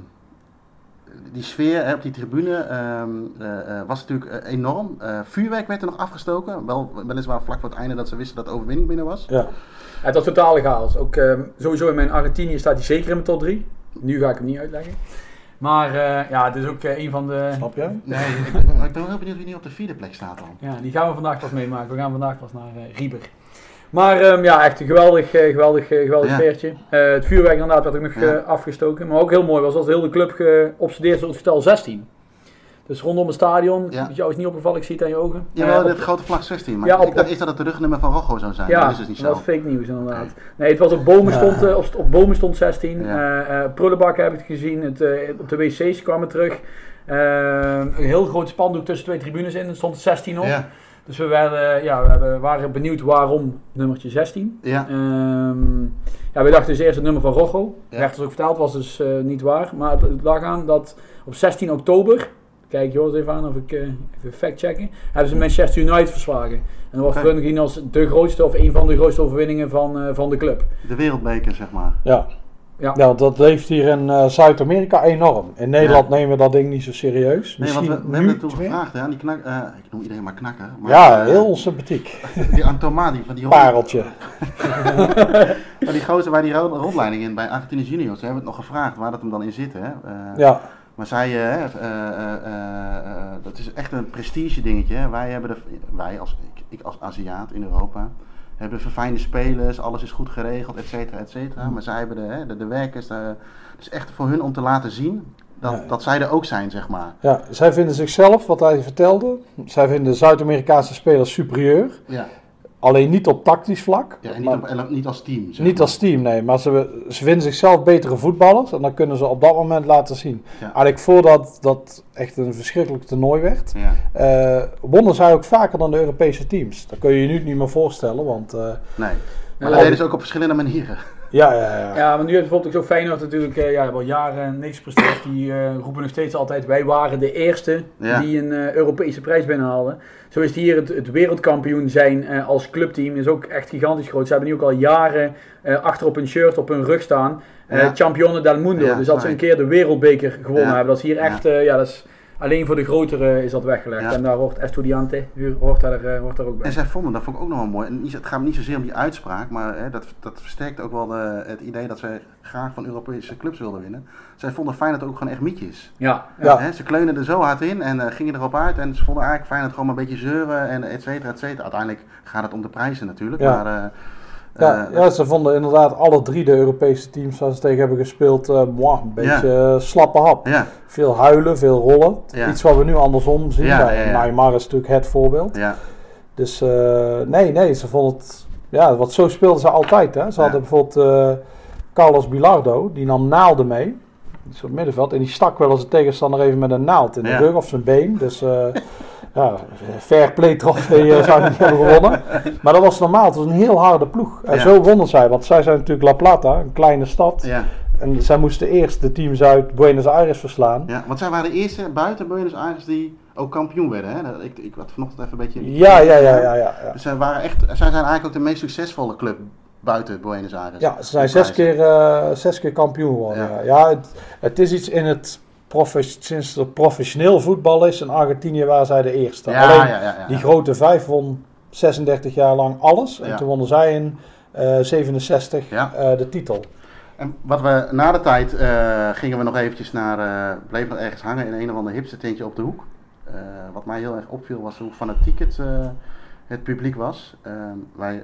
die sfeer hè, op die tribune ehm, eh, eh, was natuurlijk eh, enorm. Eh, vuurwerk werd er nog afgestoken. Wel, weliswaar vlak voor het einde dat ze wisten dat de overwinning binnen was. Ja. Het was totale chaos. Ook sowieso in mijn Argentinië staat hij zeker in mijn top 3. Nu ga ik hem niet uitleggen. Maar eh, ja, het is ook eh, een van de... Snap jij? Nee, ik ben, ik ben wel heel benieuwd wie nu op de vierde plek staat dan. Ja, die gaan we vandaag pas meemaken. We gaan vandaag pas naar eh, Rieber. Maar ehm, ja, echt een geweldig, geweldig, geweldig Ja. veertje. Eh, het vuurwerk inderdaad werd ook nog Ja. afgestoken. Maar ook heel mooi was dat de hele club geobsedeerd door het getal 16. Dus rondom het stadion, Ja. jou is niet opgevallen, ik zie het aan je ogen. Jawel, Eh, op- dit grote vlag 16. Maar Ja, op- ik dacht eerst dat het de rugnummer van Rocco zou zijn. Ja, dat is dus niet dat zo. is fake nieuws inderdaad. Nee, het was op bomen Ja. stond, eh, op, op bomen stond 16. Ja. Eh eh, prullenbakken heb ik gezien. Het, eh, op de wc's kwamen terug. Een heel groot spandoek tussen twee tribunes in. Er stond 16 op. Ja, Dus we, werden, ja, we hebben- waren benieuwd waarom nummertje 16. ja. Ehm, ja, we dachten dus eerst het nummer van Rocco. Ja. Werd ons ook verteld, was dus eh, niet waar. Maar het, het lag aan dat op 16 oktober, kijk Joris even aan of ik eh, even fact checken, hebben ze Manchester United verslagen. En dat was Oké. voor hun gezien als de grootste of een van de grootste overwinningen van, eh, van de club. De wereldbeker, zeg maar. Ja. Ja. Ja, dat leeft hier in eh, Zuid-Amerika enorm. In Nederland nemen we dat ding niet zo serieus. Nee, want Misschien we, hebben er toen gevraagd, hè, aan die knak, eh, ik noem iedereen maar knakker. Maar, Ja, heel sympathiek. Die Antoma, die, van die Pareltje. Maar die gozer bij die ro- rondleiding in, bij Argentinos Juniors, hebben we het nog gevraagd waar dat hem dan in zit. Hè? Eh, Ja, Maar zij, eh, eh, eh, dat is echt een prestige dingetje. Hè? Wij hebben de, wij als, ik, ik als Aziat in Europa, hebben verfijnde spelers, alles is goed geregeld, et cetera, et cetera. Maar zij hebben de, hè, de, de werkers, het is echt voor hun om te laten zien dat, Ja. dat zij er ook zijn, zeg maar. ja, zij vinden zichzelf, wat hij vertelde, zij vinden Zuid-Amerikaanse spelers superieur. Ja, Alleen niet op tactisch vlak. ja en niet, maar- op, niet als team. Zeg Niet maar. als team, nee. Maar ze, ze vinden zichzelf betere voetballers. En dan kunnen ze op dat moment laten zien. Ja. Eigenlijk voordat dat echt een verschrikkelijk toernooi werd. Ja. eh, wonnen zij ook vaker dan de Europese teams. Dat kun je je nu niet meer voorstellen. Want eh, Nee. Maar dat deden ze ook op verschillende manieren. Ja, ja, ja. Ja, maar nu heeft bijvoorbeeld ook zo Feyenoord natuurlijk uh, ja, al jaren niks presteert. Die eh, roepen nog steeds altijd, wij waren de eerste Ja. die een eh, Europese prijs binnenhaalden. Zo is het hier het, het wereldkampioen zijn eh, als clubteam is ook echt gigantisch groot. Ze hebben nu ook al jaren eh, achter op hun shirt, op hun rug staan. eh Ja. Campione del Mundo. Ja, dus dat ze een keer de wereldbeker gewonnen Ja. hebben. Dat is hier echt, eh, ja, dat is alleen voor de grotere is dat weggelegd. Ja. En daar hoort Estudiante, hoort daar, eh, hoort daar ook bij. En zij vonden, dat vond ik ook nog wel mooi. En niet- het gaat niet zozeer om die uitspraak, maar hè, dat, dat versterkt ook wel de, het idee dat zij graag van Europese clubs wilden winnen. Zij vonden Feyenoord ook gewoon echt mietjes. Ja, Ja. Hè, ze kleunen er zo hard in en eh, gingen erop uit. En ze vonden eigenlijk Feyenoord gewoon maar een beetje zeuren en et cetera, et cetera. Uiteindelijk gaat het om de prijzen natuurlijk. Ja. Maar, eh, Ja, eh, ja, ze vonden inderdaad alle drie de Europese teams waar ze tegen hebben gespeeld, moi, een beetje eh, slappe hap. ja, Veel huilen, veel rollen. Iets wat we nu andersom zien. Ja. Neymar is natuurlijk het voorbeeld. ja, Dus nee, nee, ze vonden het... Ja, want zo speelden ze altijd. Hè. Ze hadden bijvoorbeeld Carlos Bilardo, die nam naalden mee. Die is op het middenveld. En die stak wel eens de tegenstander even met een naald in de rug of zijn been. Dus ja, fair play trofee eh, zou niet hebben gewonnen. Maar dat was normaal. Het was een heel harde ploeg. En Ja. zo wonnen zij. Want zij zijn natuurlijk La Plata, een kleine stad. ja, En zij moesten eerst de teams uit Buenos Aires verslaan. ja. Want zij waren de eerste buiten Buenos Aires die ook kampioen werden. Hè? Ik, ik had vanochtend even een beetje... Ja, ja, ja, ja, ja. Dus zij, waren echt, zij zijn eigenlijk ook de meest succesvolle club buiten Buenos Aires. Ja, ze zijn zes keer, eh, zes keer kampioen geworden. Ja. Ja, het, het is iets in het sinds er professioneel voetbal is in Argentinië waren zij de eerste. Ja, Alleen ja, ja, ja. die grote vijf won 36 jaar lang alles. En toen wonnen zij in eh 67 Ja. eh, de titel. En wat we na de tijd eh, gingen we nog eventjes naar, bleef nog ergens hangen in een of ander hipster tentje op de hoek. Wat mij heel erg opviel was hoe fanatiek het, het publiek was. Eh, wij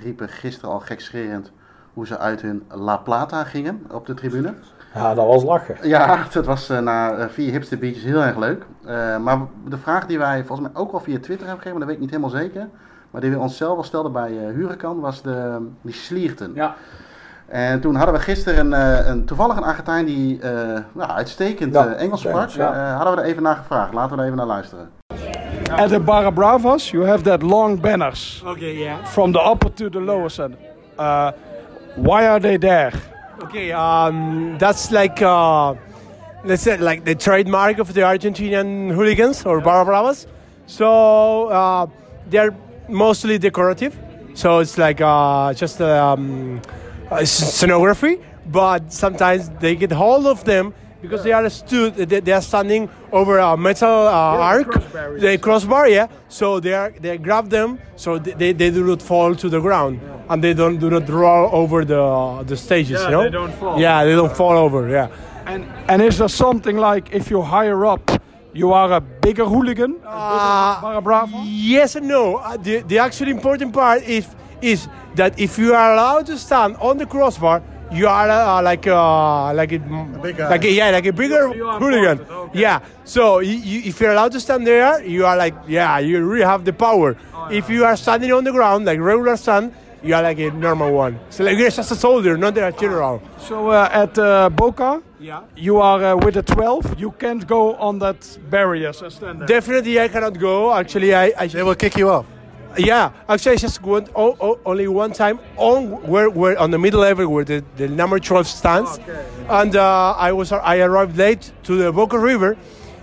riepen gisteren al gekscherend hoe ze uit hun La Plata gingen op de tribune. Ja, dat was lachen. Ja, dat was eh, na eh, vier hipster biertjes heel erg leuk. Eh, maar de vraag die wij volgens mij ook wel via Twitter hebben gegeven, maar dat weet ik niet helemaal zeker. Maar die we onszelf al stelden bij eh Huracan, was de, die slierten. Ja. En toen hadden we gisteren een, eh, een toevallig een Argentijn die eh, nou, uitstekend Ja, eh, Engels sprak. ja. Eh, hadden we er even naar gevraagd. Laten we er even naar luisteren. At the Barra Bravas, you have that long banners Okay, yeah. from the upper to the lower center. Uh, why are they there? Okay, um, that's like uh, let's say like the trademark of the Argentinian hooligans or Barra Bravas. So uh, they're mostly decorative. So it's like uh, just um, scenography, but sometimes they get hold of them because they are stood, they, they are standing over a metal uh, arc, the crossbar, yeah. So they are they grab them, so they, they, they do not fall to the ground, and they don't do not roll over the the stages, Yeah, you know. they don't fall. Yeah, they don't fall over. Yeah. And, and is there something like if you're higher up, you are a bigger hooligan? Uh, Barra Brava? Yes and no. Uh, the, the actually important part is is that if you are allowed to stand on the crossbar, you are uh, like uh, like a, big like a, yeah like a bigger hooligan. Yeah. So you, you, if you're allowed to stand there, you are like yeah you really have the power. if you are standing on the ground like regular stand, you are like a normal one. So like you're just a soldier, not a general. So uh, at uh, Boca, Yeah. you are uh, with a 12. You can't go on that barriers and stand there. Definitely, I cannot go. Actually, I, I They will kick you off. Yeah, actually, I just went o- o- only one time on where, where on the middle level where the, the number 12 stands, and uh, I was I arrived late to the Boca River,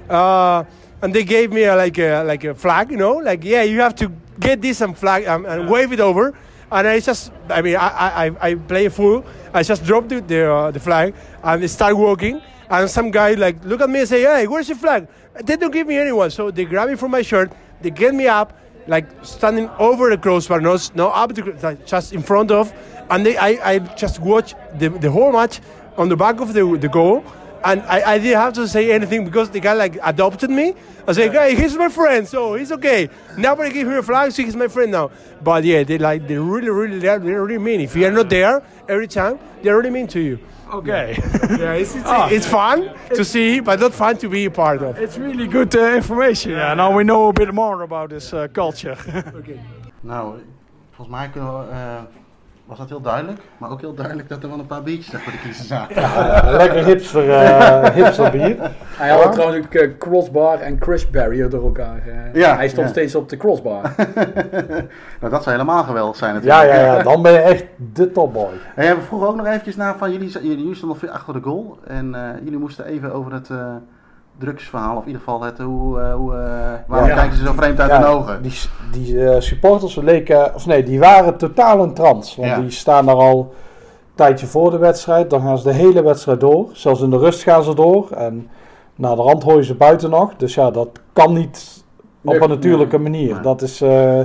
uh, and they gave me a, like a like a flag, you know, like yeah, you have to get this and flag um, and wave it over, and I just, I mean, I, I, I play fool. I just dropped the the, uh, the flag and they start walking. And some guy like look at me and say, "Hey, where's your flag?" They don't give me anyone, so they grab me from my shirt. They get me up, like standing over the crossbar, not, not up the, like, just in front of, and they, I, I just watch the, the whole match on the back of the, the goal. And I, I didn't have to say anything because the guy like adopted me. I say, hey, he's my friend, so he's okay. Nobody give him a flag, so he's my friend now. But yeah, they like they really, really, they're, they're really mean. If you're not there every time, they're really mean to you. Okay. Yeah, it's it's, Ah. it's fun to see, but not fun to be a part of. It's really good uh, information. Yeah, now we know a bit more about this uh, culture. Nou, volgens mij kunnen we, eh, was dat heel duidelijk. Maar ook heel duidelijk dat er wel een paar biertjes voor de kiezer zaten. Ja, lekker hipster, eh, hipster bier. Hij had trouwens ook eh, crossbar en crush barrier door elkaar. eh. Ja, hij stond ja. steeds op de crossbar. nou, dat zou helemaal geweldig zijn natuurlijk. Ja, ja, ja, dan ben je echt de topboy. En we vroegen ook nog eventjes naar van jullie, jullie stonden veel achter de goal. En eh, jullie moesten even over het eh, drugsverhaal, of in ieder geval het, hoe, eh, hoe, eh, waarom Ja. kijken ze zo vreemd uit Ja, hun ogen? Die, die eh, supporters leken, of nee, die waren totaal in trance. Want Ja. die staan daar al een tijdje voor de wedstrijd. Dan gaan ze de hele wedstrijd door. Zelfs in de rust gaan ze door. En na de rand hoor je ze buiten nog. Dus ja, dat kan niet op Nee, een natuurlijke nee. manier. Nee. Dat is eh,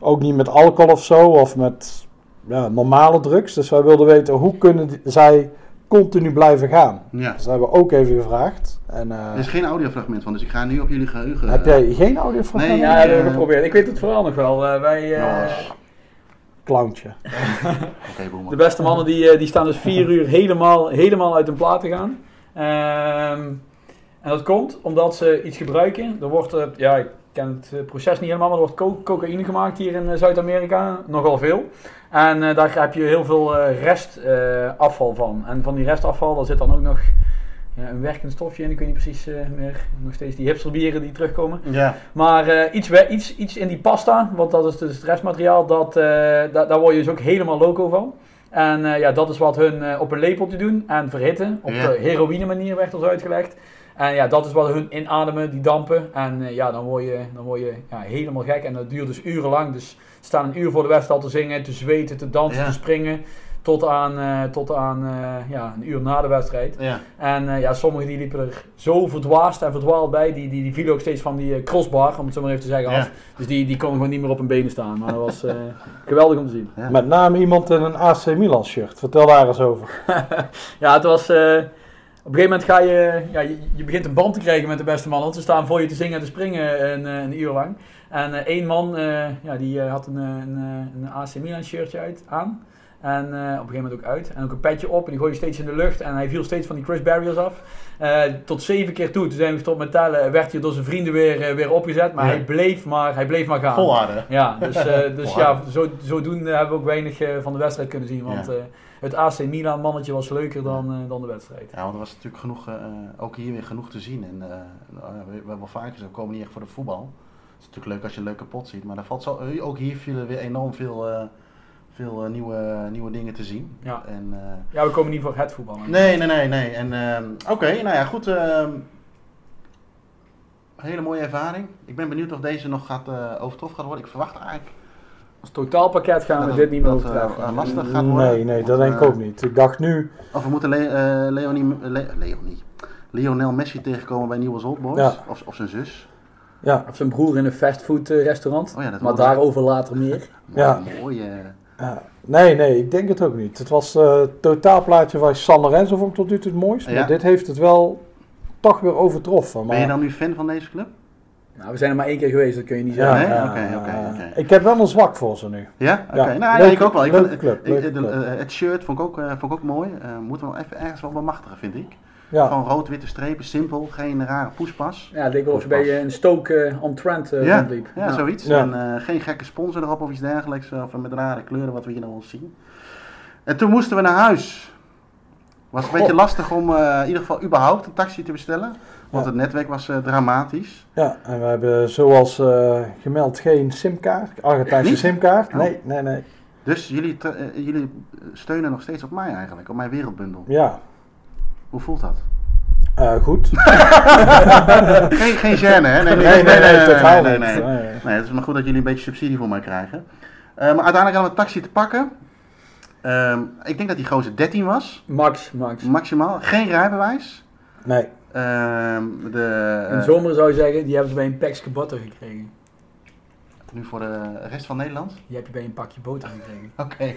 ook niet met alcohol of zo. Of met ja, normale drugs. Dus wij wilden weten, hoe kunnen die- zij continu blijven gaan? Ja. Dus dat hebben we ook even gevraagd. En, eh, Er is geen audiofragment van, dus ik ga nu op jullie geheugen. heb jij geen audio van Nee, ja, dat hebben we geprobeerd. Ik weet het vooral nog wel. Eh, wij, eh, Clowntje. Boeman. de beste mannen die, eh, die staan dus vier uur helemaal, helemaal uit hun plaat te gaan. Ehm, en dat komt omdat ze iets gebruiken. Er wordt, eh, ja, ik ken het eh, proces niet helemaal, maar er wordt co- cocaïne gemaakt hier in eh, Zuid-Amerika. Nogal veel. En eh, daar heb je heel veel restafval van. En van die restafval, daar zit dan ook nog ja, een werkend stofje in. Ik weet niet precies meer. Nog steeds die hipsterbieren die terugkomen. Ja, Maar iets, iets, iets in die pasta, want dat is dus het restmateriaal, dat, da- daar word je dus ook helemaal loco van. En ja, dat is wat hun op een lepeltje doen en verhitten. Op Ja. de heroïne manier werd ons uitgelegd. En ja, dat is wat hun inademen, die dampen. En eh, ja, dan word je, dan word je ja, helemaal gek. En dat duurt dus urenlang. Dus ze staan een uur voor de wedstrijd al te zingen, te zweten, te dansen, Ja. te springen. Tot aan, eh, tot aan eh, ja, een uur na de wedstrijd. ja. En eh, ja, sommigen die liepen er zo verdwaasd en verdwaald bij. Die, die, die vielen ook steeds van die eh, crossbar, om het zo maar even te zeggen, Ja. af. Dus die, die konden gewoon niet meer op hun benen staan. Maar dat was eh, geweldig om te zien. Ja. Met name iemand in een AC Milan shirt. Vertel daar eens over. Ja, het was... eh, op een gegeven moment ga je, ja, je... Je begint een band te krijgen met de beste man. Want ze staan voor je te zingen en te springen een, eh, een uur lang. En eh, één man, eh, ja, die eh, had een, eh, een, eh, een AC Milan shirtje uit, aan. En eh, op een gegeven moment ook uit. En ook een petje op. En die gooide steeds in de lucht. En hij viel steeds van die crush barriers af. Eh, tot zeven keer toe. Toen zijn we gestopt met tellen. Werd hij door zijn vrienden weer, eh, weer opgezet. Maar Ja. hij, bleef maar, hij bleef maar gaan. Volharden. Ja, dus, eh, dus Volharden. ja, zo, zodoende hebben we ook weinig eh, van de wedstrijd kunnen zien. Want Ja. Het AC Milan mannetje was leuker dan, eh, dan de wedstrijd. Ja, want er was natuurlijk genoeg, eh, ook hier weer genoeg te zien. En eh, nou we, we hebben wel vaker gezegd, we komen niet echt voor de voetbal. Het is natuurlijk leuk als je een leuke pot ziet, maar valt zo, ook hier vielen weer enorm veel, veel nieuwe, nieuwe dingen te zien. Ja. En, Ja, we komen niet voor het voetbal. nee, nee, nee, nee. En ehm, oké, nou ja, goed. ehm, hele mooie ervaring. Ik ben benieuwd of deze nog gaat, overtroffen gaat worden. Ik verwacht eigenlijk Als totaalpakket gaan we dat dit niet meer dat, overtreffen. eh, lastig gaat worden. Nee, nee, dat denk ik eh, ook niet. Ik dacht nu, Of we moeten Le eh, Leonie, Le Leonie. Lionel Messi tegenkomen bij Nieuwe Old Boys. Ja. Of, of zijn zus. ja, Of zijn broer in een fastfood restaurant. Oh ja, dat maar daarover later meer. Ja. Mooi. eh, ja. Nee, nee, ik denk het ook niet. Het was eh, het totaalplaatje van San Lorenzo vond ik tot nu toe het mooist. Ja. Maar dit heeft het wel toch weer overtroffen. Maar, Ben je dan nu fan van deze club? Nou, we zijn er maar één keer geweest, dat kun je niet Ja, zeggen. Nee? ja, Oké, oké. Ik heb wel een zwak voor ze nu. Ja? Oké. Ja. Nou, ja, ik ook wel. Ik leuke vond- club, ik- leuke de- club. eh, het shirt vond ik ook, eh, vond ik ook mooi. Eh, moeten we wel even ergens wel bemachtigen, vind ik. Ja, Gewoon rood-witte strepen, simpel. Geen rare poespas. Ja, het leek wel of je bij eh, een Stoke eh, on Trent eh, ja, rondliep. ja, zoiets. Ja. En eh, geen gekke sponsor erop of iets dergelijks. Of met rare kleuren, wat we hier nog wel zien. En toen moesten we naar huis. Was een Goh. beetje lastig om eh, in ieder geval überhaupt een taxi te bestellen. Want Ja. het netwerk was eh, dramatisch. ja, en we hebben zoals eh, gemeld geen simkaart, Argentijnse simkaart. Oh. Nee, nee, nee. Dus jullie, eh, jullie steunen nog steeds op mij eigenlijk, op mijn wereldbundel. Ja, Hoe voelt dat? eh, goed. Geen, geen gêne, hè? Nee, Nee, nee, nee, nee, totaal nee, niet. nee. Nee. Nee, het is maar goed dat jullie een beetje subsidie voor mij krijgen. maar uiteindelijk hadden we een taxi te pakken. Ehm, ik denk dat die gozer 13 was, Max, Max. maximaal. Geen rijbewijs. Nee. Ehm, de, In eh, zomer zou je zeggen, die hebben ze bij een pakje boter gekregen. nu voor de rest van Nederland. Die heb je bij een pakje boter gekregen. Oké.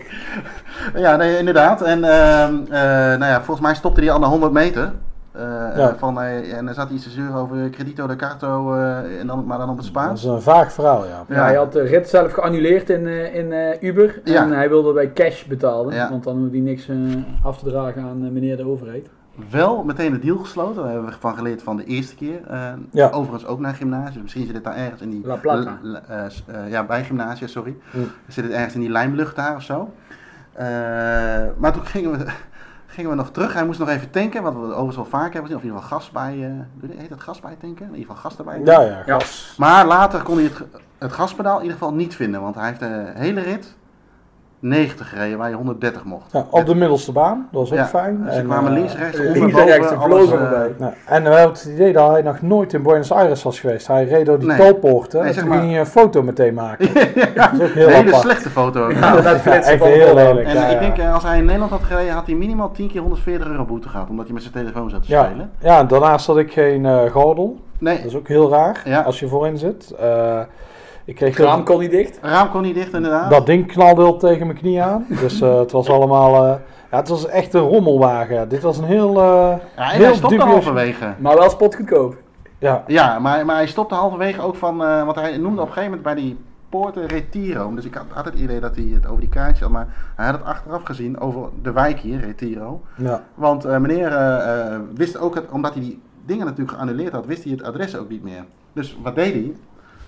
ja, nee, inderdaad. En ehm, eh, nou ja, volgens mij stopte hij al na 100 meter. Eh, Ja. van, en dan zat iets te zeuren over Credito de Carto, en dan, maar dan op het Dat Spaans. is een vaag verhaal, ja. Ja. hij had de rit zelf geannuleerd in, in Uber. En hij wilde bij cash betalen. Want dan hoefde hij niks af te dragen aan meneer de overheid. Wel meteen de deal gesloten. Daar hebben we van geleerd van de eerste keer. Ja. Overigens ook naar gymnasium. Misschien zit het daar ergens in die... La Plata. l- eh, eh, ja, bij gymnasia, sorry. Hm. Zit het ergens in die lijnlucht daar of zo. Eh, maar toen gingen we, gingen we nog terug. Hij moest nog even tanken, wat we overigens wel vaak hebben gezien. Of in ieder geval gas bij... eh, heet dat gas bij tanken? In ieder geval gas erbij. Ja, ja. Ja. gas. Maar later kon hij het, het gaspedaal in ieder geval niet vinden. Want hij heeft de hele rit 90 gereden waar je 130 mocht. Ja, op de middelste baan, dat was ook Ja, fijn. Dus ze En, kwamen eh, links, rechts, links onder, en boven, rechts, eh. Ja, en we hebben het idee dat hij nog nooit in Buenos Aires was geweest. Hij reed door die Nee. tolpoorten Nee, en toen maar- ging hij een foto meteen maken. ja, Dat is ook heel een hele apart. slechte foto. Ja, dat echt heel lelijk. En ik denk, eh, als hij in Nederland had gereden, had hij minimaal 10 keer 140 euro boete gehad. Omdat hij met zijn telefoon zat te spelen. ja, daarnaast had ik geen eh, gordel. Nee, Dat is ook heel raar als je voorin zit. Eh, ik kreeg Het raam kon niet dicht. raam kon niet dicht inderdaad. dat ding knalde heel tegen mijn knie aan. Dus eh, het was allemaal... eh, ja, het was echt een rommelwagen. Dit was een heel... eh, ja, en heel hij stopte dubieus- halverwege. Maar wel spotgoedkoop. Ja, Ja, maar, maar hij stopte halverwege ook van, eh, want hij noemde op een gegeven moment bij die poorten Retiro. Dus ik had, had het idee dat hij het over die kaartje had, maar hij had het achteraf gezien over de wijk hier, Retiro. ja. Want eh, meneer wist ook, het, omdat hij die dingen natuurlijk geannuleerd had, wist hij het adres ook niet meer. Dus wat deed hij?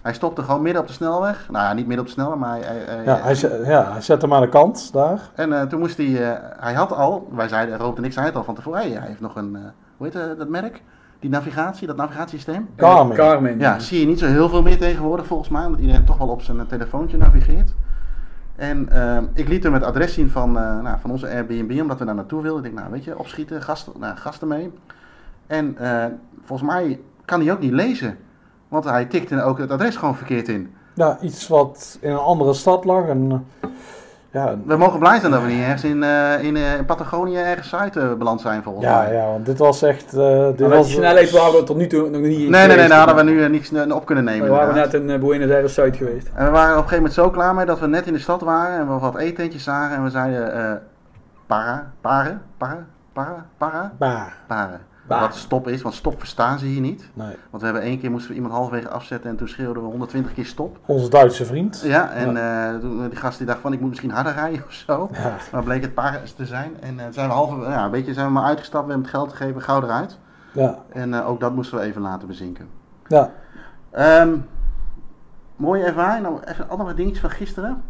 Hij stopte gewoon midden op de snelweg. Nou ja, niet midden op de snelweg, maar hij... Ja, hij, zet- ja, hij zette hem aan de kant daar. En eh, toen moest hij, eh, hij had al, wij zeiden, Robert en ik zeiden het al van tevoren, hey, hij heeft nog een, eh, hoe heet dat merk? Die navigatie, dat navigatiesysteem? Garmin. Garmin. Ja, zie je niet zo heel veel meer tegenwoordig volgens mij, omdat iedereen toch wel op zijn telefoontje navigeert. En ik liet hem het adres zien van, eh, nou, van onze Airbnb, omdat we daar naartoe wilden. Ik denk, nou weet je, opschieten, gasten, nou, gasten mee. En eh, volgens mij kan hij ook niet lezen, want hij tikte ook het adres gewoon verkeerd in. Ja, iets wat in een andere stad lag. En, eh, ja, We mogen blij zijn dat we niet ergens in, eh, in, eh, in Patagonië ergens uit eh, beland zijn volgens ja, mij. ja, want dit was echt... eh dit Maar was, die snelheid waren we tot nu toe nog niet Nee, nee, nee, daar hadden we nu niets op kunnen nemen. We waren inderdaad. net in Buenos Aires Zuid geweest. En we waren op een gegeven moment zo klaar mee dat we net in de stad waren en we wat eetentjes zagen en we zeiden eh para, paren, para, para, para, Bah, paren. Bah. Wat stop is, want stop verstaan ze hier niet. nee. Want we hebben één keer moesten we iemand halverwege afzetten en toen schreeuwden we 120 keer stop. Onze Duitse vriend. Ja, en eh, toen, die gast die dacht van ik moet misschien harder rijden of zo. Ja. Maar bleek het paren te zijn. En eh, zijn we halve, ja, een beetje zijn we maar uitgestapt, we hebben het geld gegeven, gauw eruit. Ja, En eh, ook dat moesten we even laten bezinken. ja. Ehm, mooie ervaring. Nou, even andere dingetjes van gisteren.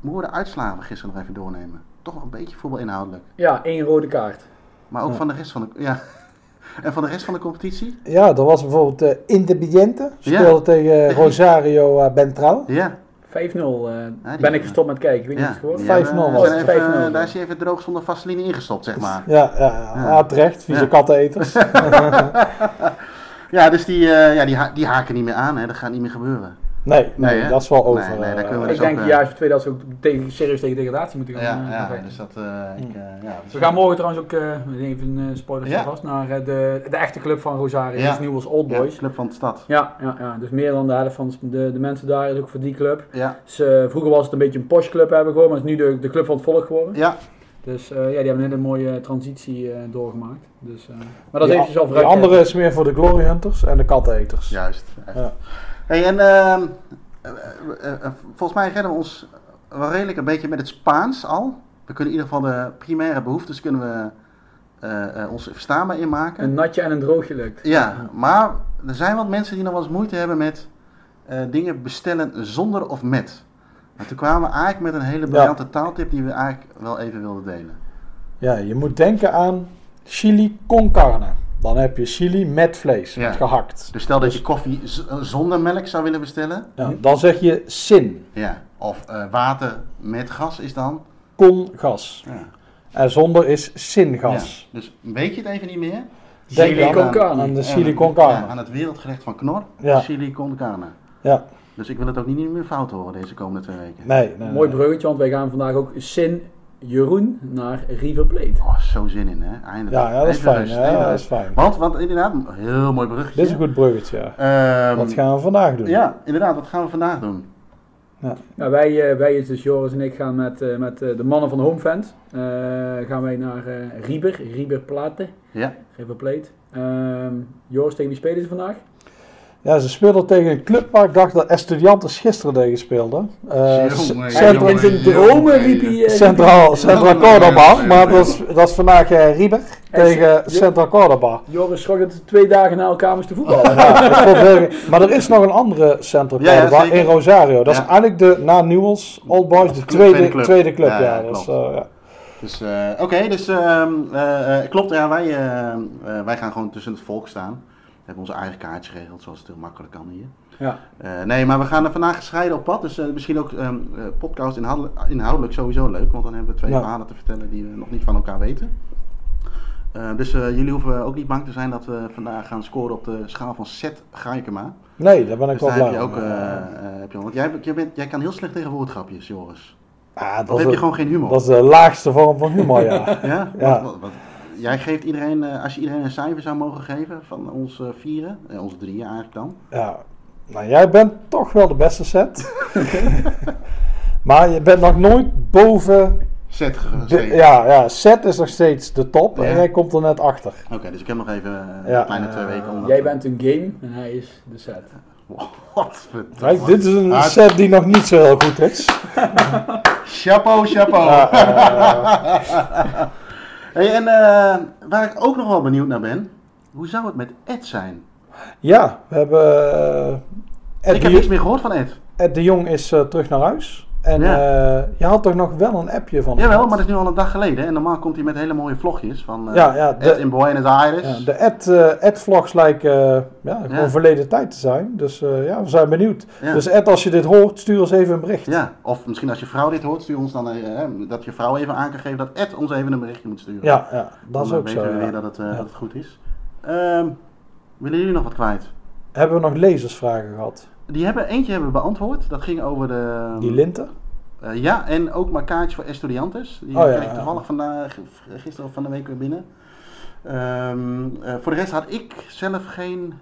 Moeten we de uitslagen van gisteren nog even doornemen? Toch wel een beetje voetbalinhoudelijk. Ja, één rode kaart. Maar ook Ja. van de rest van de... Ja. En van de rest van de competitie? ja, dat was bijvoorbeeld eh Independiente. Ja. Speelde tegen Rosario uh, Bentral. Ja. 5-0 eh, die- ben ik gestopt met kijken. Ik weet niet ja. of je het Vijf- 5-0 hebben- was zijn het. even, 5-0. Daar is hij even droog zonder vaseline ingestopt, zeg maar. Ja, ja, ja. Ja. ja terecht. Vieze Ja. katteneters. Ja, dus die, eh, ja, die, ha- die haken niet meer aan, hè. Dat gaat niet meer gebeuren. Nee, nee, Nee, dat is wel Nee, over. nee, daar kunnen we eh, Ik dus denk ook, eh, juist voor 2000 ook tegen, serieus tegen degradatie moeten gaan. Ja, eh, ja, dus dat... eh, ik, eh, ja, dus- We gaan morgen trouwens ook, eh, even Ja. vast, naar eh, de, de echte club van Rosario. Ja. Dat is nieuw als Old Ja, Boys. Club van de Stad. Ja, ja, ja, dus meer dan de helft van de, de mensen daar is ook voor die club. Ja, Dus, eh, vroeger was het een beetje een posh club hebben gewoon, maar het is nu de, de club van het volk geworden. ja. Dus eh, ja, die hebben een hele mooie transitie eh, doorgemaakt. Dus, eh, maar dat heeft je zelf die vooruit. andere is meer voor de Glory Hunters en de katteneters. Juist. Ja. Hey, en ehm, eh, eh, eh, volgens mij redden we ons wel redelijk een beetje met het Spaans al. We kunnen in ieder geval de primaire behoeftes kunnen we eh, eh, ons verstaanbaar inmaken. Een natje en een droogje lukt. Ja, maar er zijn wat mensen die nog wel eens moeite hebben met eh, dingen bestellen zonder of met. En toen kwamen we eigenlijk met een hele briljante taaltip die we eigenlijk wel even wilden delen. Ja, je moet denken aan chili con carne. Dan heb je chili met vlees, Ja. met gehakt. Dus stel dat Dus- je koffie z- zonder melk zou willen bestellen. Ja, dan zeg je sin, Ja. Of eh, water met gas is dan. con gas. Ja. En zonder is sin gas. Ja. Dus weet je het even niet meer? Denk Chili con aan- carne. aan de chili con ja, carne. aan het wereldgerecht van Knor. Ja. Chili con carne. Ja. Dus ik wil het ook niet meer fout horen deze komende twee weken. Nee, nee, Mooi bruggetje, want wij gaan vandaag ook Sin Jeroen naar River Plate. Oh, zo zin in, hè? Eindelijk. Ja, ja, dat is fijn. Ja, dat is fijn. Want, want inderdaad, een heel mooi bruggetje. Dit is een goed bruggetje, ja. Ehm, Wat gaan we vandaag doen? Ja, inderdaad, wat gaan we vandaag doen? Ja, wij, eh, wij, dus Joris en ik, gaan met, eh, met eh, de mannen van Homefans eh gaan wij naar eh Riber, Riber Plate, Ja, River Plate. Ehm, Joris, tegen wie spelen ze vandaag? Ja, ze speelden tegen een club waar ik dacht dat Estudiantes gisteren tegen speelden. Eh, in zijn jongen, dromen jongen. riep hij... Centraal, Central Ja, Cordoba, maar dat is, dat is vandaag eh, Riber tegen Ja. Central Cordoba. Joris schrok dat ze twee dagen na elkaar moesten voetballen. Ja, het maar er is nog een andere ja, Cordoba in Rosario. Dat Ja. is eigenlijk de, na Newell's, Old Boys, de Tweede tweede, club. tweede club. Ja, Ja, ja, dus, klopt. eh, ja. dus eh, oké, dus ehm, eh, eh, klopt, ja, wij, wij gaan gewoon tussen het volk staan. We hebben onze eigen kaartje geregeld, zoals het heel makkelijk kan hier. Ja. Eh, nee, maar we gaan er vandaag gescheiden op pad. Dus eh, misschien ook ehm eh, podcast inhoudelijk, inhoudelijk sowieso leuk. Want dan hebben we twee Ja. verhalen te vertellen die we nog niet van elkaar weten. Dus jullie hoeven ook niet bang te zijn dat we vandaag gaan scoren op de schaal van Seth Gaikema. Nee, daar ben ik Dus wel blij heb je heb want jij, jij, bent, jij kan heel slecht tegen woordgrapjes, Joris. ah, dat, Of heb je gewoon geen humor? dat is de laagste vorm van humor, ja. Ja? Ja. Wat- wat- wat- jij geeft iedereen, eh, als je iedereen een cijfer zou mogen geven van ons eh, vieren, eh, onze drieën eigenlijk dan. ja. Nou, jij bent toch wel de beste set. maar je bent nog nooit boven... De, geschreven. ja, ja, set is nog steeds de top Ja. en jij komt er net achter. Oké, dus ik heb nog even eh, Ja, een kleine twee eh, weken om. Jij bent een game en hij is de set. Wat Kijk, dit is een set die nog niet zo heel goed is. Chapeau, chapeau. Ja, eh, hey, en eh, waar ik ook nog wel benieuwd naar ben, hoe zou het met Ed zijn? ja, we hebben... eh, Ed, ik heb niks meer gehoord van Ed. Ed de Jong is eh, terug naar huis. En Ja. eh, je had toch nog wel een appje van Jawel, maar dat is nu al een dag geleden. En normaal komt hij met hele mooie vlogjes van eh Ja, ja, de- in Buenos Aires. Ja, de Ed, eh, Ed vlogs lijken ja, gewoon verleden tijd te zijn. Dus ja, we zijn benieuwd. Dus Ed, als je dit hoort, stuur ons even een bericht. Ja, of misschien als je vrouw dit hoort, stuur ons dan dat je vrouw even aan kan geven dat Ed ons even een berichtje moet sturen. ja, ja, dat is dan ook weten zo. we ja. weer dat het, dat het goed is. Ehm, willen jullie nog wat kwijt? Hebben we nog lezersvragen gehad? Die hebben, eentje hebben we beantwoord. Dat ging over de... Die linten? Eh, ja, en ook maar kaartjes voor Estudiantes. Die Oh, ja, kreeg ik toevallig vandaag, gisteren of van de week weer binnen. Ehm, eh, voor de rest had ik zelf geen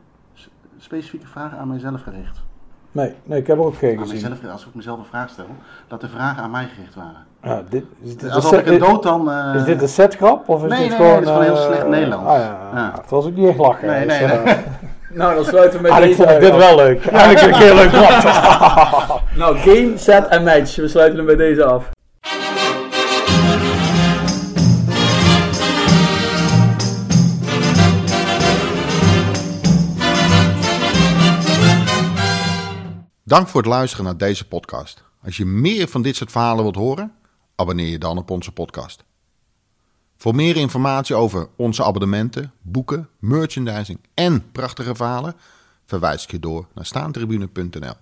specifieke vragen aan mijzelf gericht. Nee, nee, ik heb er ook geen Aan gezien. mijzelf, als ik mezelf een vraag stel, dat de vragen aan mij gericht waren. Ja, dit, is, dit Alsof een ik een dood dan... eh, is dit een setgrap? Of is Nee, dit nee, gewoon, nee, dit is gewoon heel eh, slecht Nederlands. Ah, ja, Ja. Het was ook niet echt lachen. Nee, nee, eh, nee. Nou, dan sluiten we met Eigenlijk deze vond ik dit af. wel leuk. Eigenlijk ik heel leuk grap. Nou, game, set en match. We sluiten hem bij deze af. Dank voor het luisteren naar deze podcast. Als je meer van dit soort verhalen wilt horen, abonneer je dan op onze podcast. Voor meer informatie over onze abonnementen, boeken, merchandising en prachtige verhalen, verwijs ik je door naar staantribune.nl.